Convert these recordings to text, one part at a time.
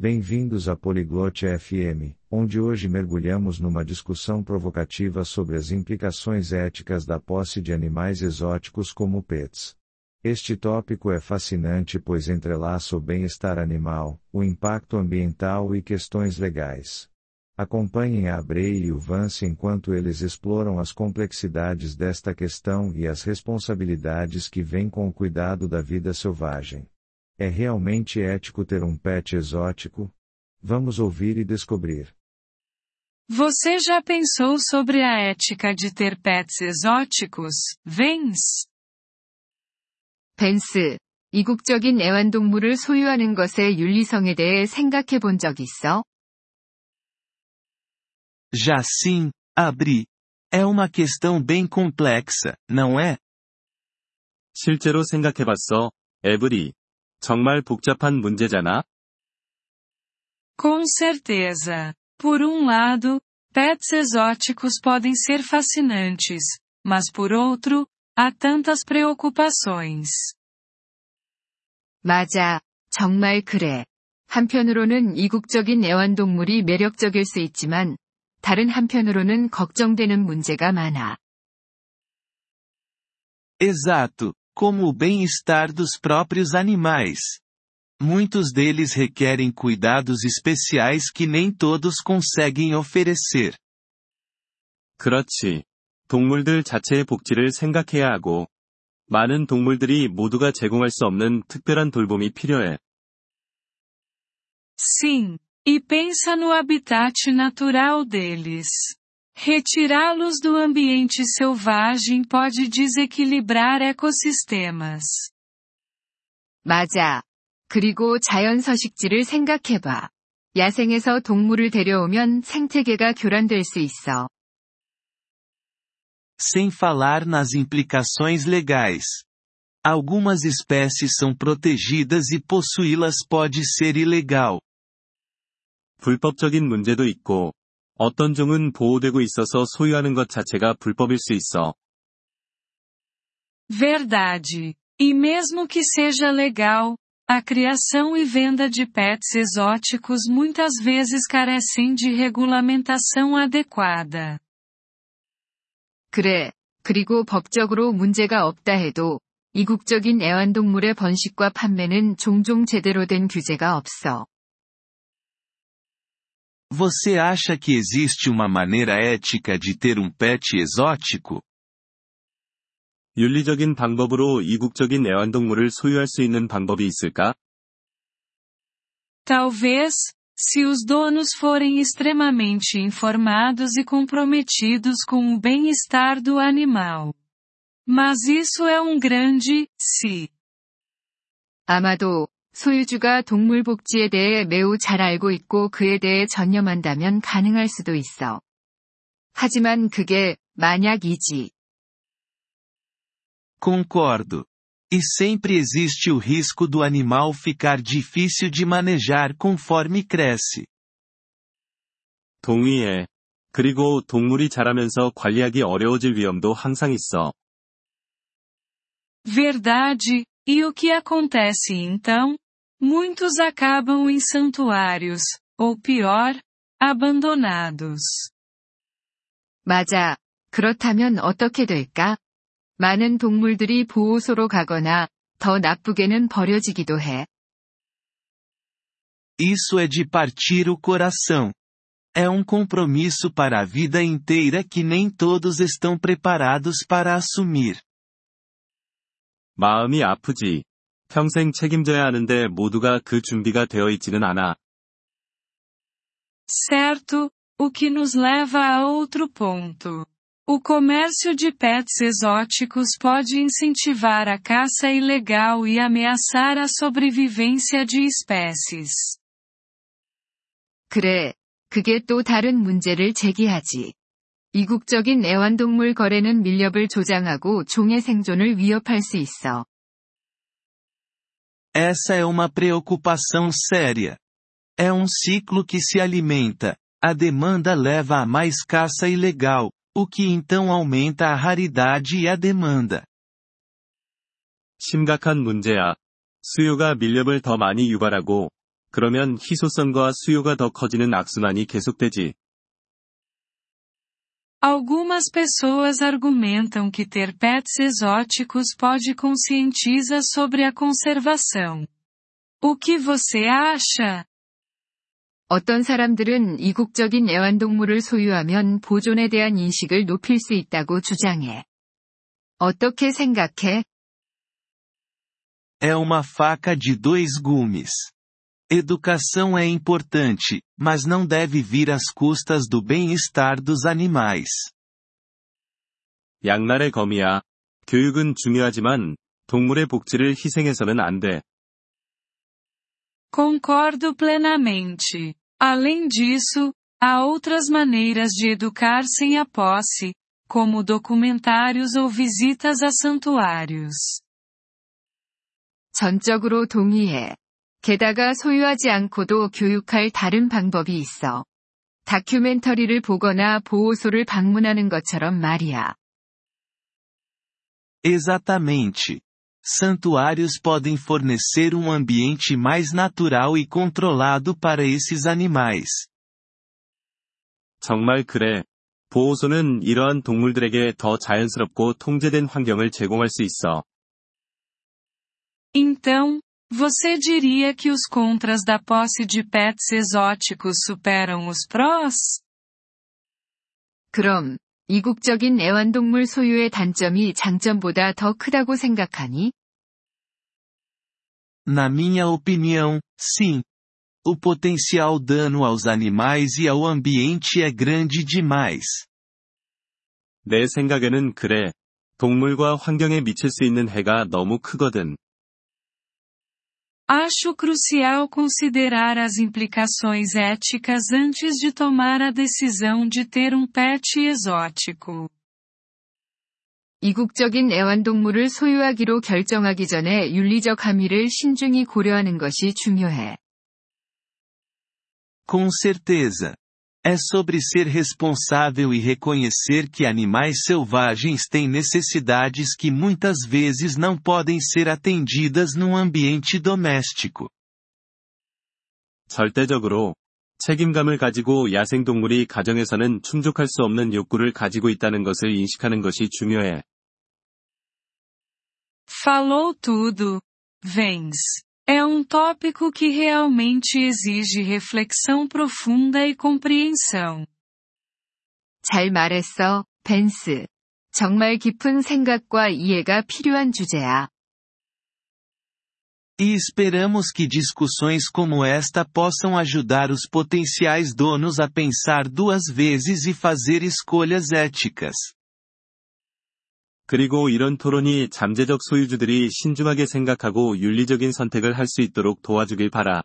Bem-vindos a Poliglote FM, onde hoje mergulhamos numa discussão provocativa sobre as implicações éticas da posse de animais exóticos como pets. Este tópico é fascinante pois entrelaça o bem-estar animal, o impacto ambiental e questões legais. Acompanhem a Abrei e o Vance enquanto eles exploram as complexidades desta questão e as responsabilidades que vêm com o cuidado da vida selvagem. É realmente ético ter um pet exótico? Vamos ouvir e descobrir. Você já pensou sobre a ética de ter pets exóticos, Vince? 벤스, 이국적인 애완동물을 소유하는 것의 윤리성에 대해 생각해 본 적 있어? Já sim, abri. É uma questão bem complexa, não é? 실제로 생각해봤어, 에브리. 정말 복잡한 문제잖아? Com certeza. Por um lado, pets exóticos podem ser fascinantes, mas por outro, há tantas preocupações. 맞아. 정말 그래. 한편으로는 이국적인 애완동물이 매력적일 수 있지만, 다른 한편으로는 걱정되는 문제가 많아. Exato, como o bem-estar dos próprios animais. Muitos deles requerem cuidados especiais que nem todos conseguem oferecer. 그렇지. 동물들 자체의 복지를 생각해야 하고, 많은 동물들이 모두가 제공할 수 없는 특별한 돌봄이 필요해. Sim, e pensa no habitat natural deles. Retirá-los do ambiente selvagem pode desequilibrar ecossistemas. 맞아. 그리고 자연 서식지를 생각해봐. 야생에서 동물을 데려오면 생태계가 교란될 수 있어. Sem falar nas implicações legais. Algumas espécies são protegidas e possuí-las pode ser ilegal. 불법적인 문제도 있고, 어떤 종은 보호되고 있어서 소유하는 것 자체가 불법일 수 있어. Verdade. E mesmo que seja legal, a criação e venda de pets exóticos muitas vezes carecem de regulamentação adequada. 그래. 그리고 법적으로 문제가 없다 해도, 이국적인 애완동물의 번식과 판매는 종종 제대로 된 규제가 없어. Você acha que existe uma maneira ética de ter um pet exótico? 윤리적인 방법으로 이국적인 애완동물을 소유할 수 있는 방법이 있을까? Talvez, se os donos forem extremamente informados e comprometidos com o bem-estar do animal. Mas isso é um grande, se. 아마도, 소유주가 동물 복지에 대해 매우 잘 알고 있고 그에 대해 전념한다면 가능할 수도 있어. 하지만 그게, 만약이지. Concordo. E sempre existe o risco do animal ficar difícil de manejar conforme cresce. 동의해. 그리고 동물이 자라면서 관리하기 어려워질 위험도 항상 있어. Verdade, e o que acontece então? Muitos acabam em santuários, ou pior, abandonados. 맞아. 그렇다면 어떻게 될까? 많은 동물들이 보호소로 가거나, 더 나쁘게는 버려지기도 해. Isso é de partir o coração. É um compromisso para a vida inteira que nem todos estão preparados para assumir. 마음이 아프지. 평생 책임져야 하는데 모두가 그 준비가 되어 있지는 않아. Certo, o que nos leva a outro ponto. O comércio de pets exóticos pode incentivar a caça ilegal e ameaçar a sobrevivência de espécies. 그래. 그게 또 다른 문제를 제기하지. 이국적인 애완동물 거래는 밀렵을 조장하고 종의 생존을 위협할 수 있어. Essa é uma preocupação séria. É um ciclo que se alimenta. A demanda leva a mais caça ilegal, o que então aumenta a raridade e a demanda. 심각한 문제야. 수요가 밀렵을 더 많이 유발하고, 그러면 희소성과 수요가 더 커지는 악순환이 계속되지. Algumas pessoas argumentam que ter pets exóticos pode conscientiza sobre a conservação. O que você acha? 어떤 사람들은 이국적인 애완동물을 소유하면 보존에 대한 인식을 높일 수 있다고 주장해. 어떻게 생각해? É uma faca de dois gumes. Educação é importante, mas não deve vir às custas do bem-estar dos animais. 양날의 검이야. 교육은 중요하지만 동물의 복지를 희생해서는 안 돼. Concordo plenamente. Além disso, há outras maneiras de educar sem a posse, como documentários ou visitas a santuários. 전적으로 동의해. 게다가 소유하지 않고도 교육할 다른 방법이 있어. 다큐멘터리를 보거나 보호소를 방문하는 것처럼 말이야. Exatamente. Santuários podem fornecer um ambiente mais natural e controlado para esses animais. 정말 그래. 보호소는 이러한 동물들에게 더 자연스럽고 통제된 환경을 제공할 수 있어. Então, você diria que os contras da posse de pets exóticos superam os prós? 그럼, 이국적인 애완동물 소유의 단점이 장점보다 더 크다고 생각하니? Na minha opinião, sim. O potencial dano aos animais e ao ambiente é grande demais. 내 생각에는 그래. 동물과 환경에 미칠 수 있는 해가 너무 크거든. Acho crucial considerar as implicações éticas antes de tomar a decisão de ter um pet exótico. 이국적인 애완동물을 소유하기로 결정하기 전에 윤리적 함의를 신중히 고려하는 것이 중요해. Com certeza. É sobre ser responsável e reconhecer que animais selvagens têm necessidades que muitas vezes não podem ser atendidas num ambiente doméstico. 절대적으로 책임감을 가지고 야생동물이 가정에서는 충족할 수 없는 욕구를 가지고 있다는 것을 인식하는 것이 중요해. Falou tudo. Vence. É um tópico que realmente exige reflexão profunda e compreensão. 잘 말했어, 벤스. 정말 깊은 생각과 이해가 필요한 주제야. E esperamos que discussões como esta possam ajudar os potenciais donos a pensar duas vezes e fazer escolhas éticas. 그리고 이런 토론이 잠재적 소유주들이 신중하게 생각하고 윤리적인 선택을 할 수 있도록 도와주길 바라.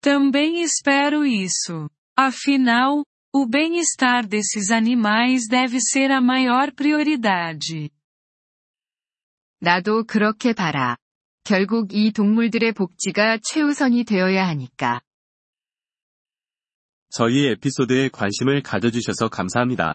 Também espero isso. Afinal, o bem-estar desses animais deve ser a maior prioridade. 나도 그렇게 봐라. 결국 이 동물들의 복지가 최우선이 되어야 하니까. 저희 에피소드에 관심을 가져주셔서 감사합니다.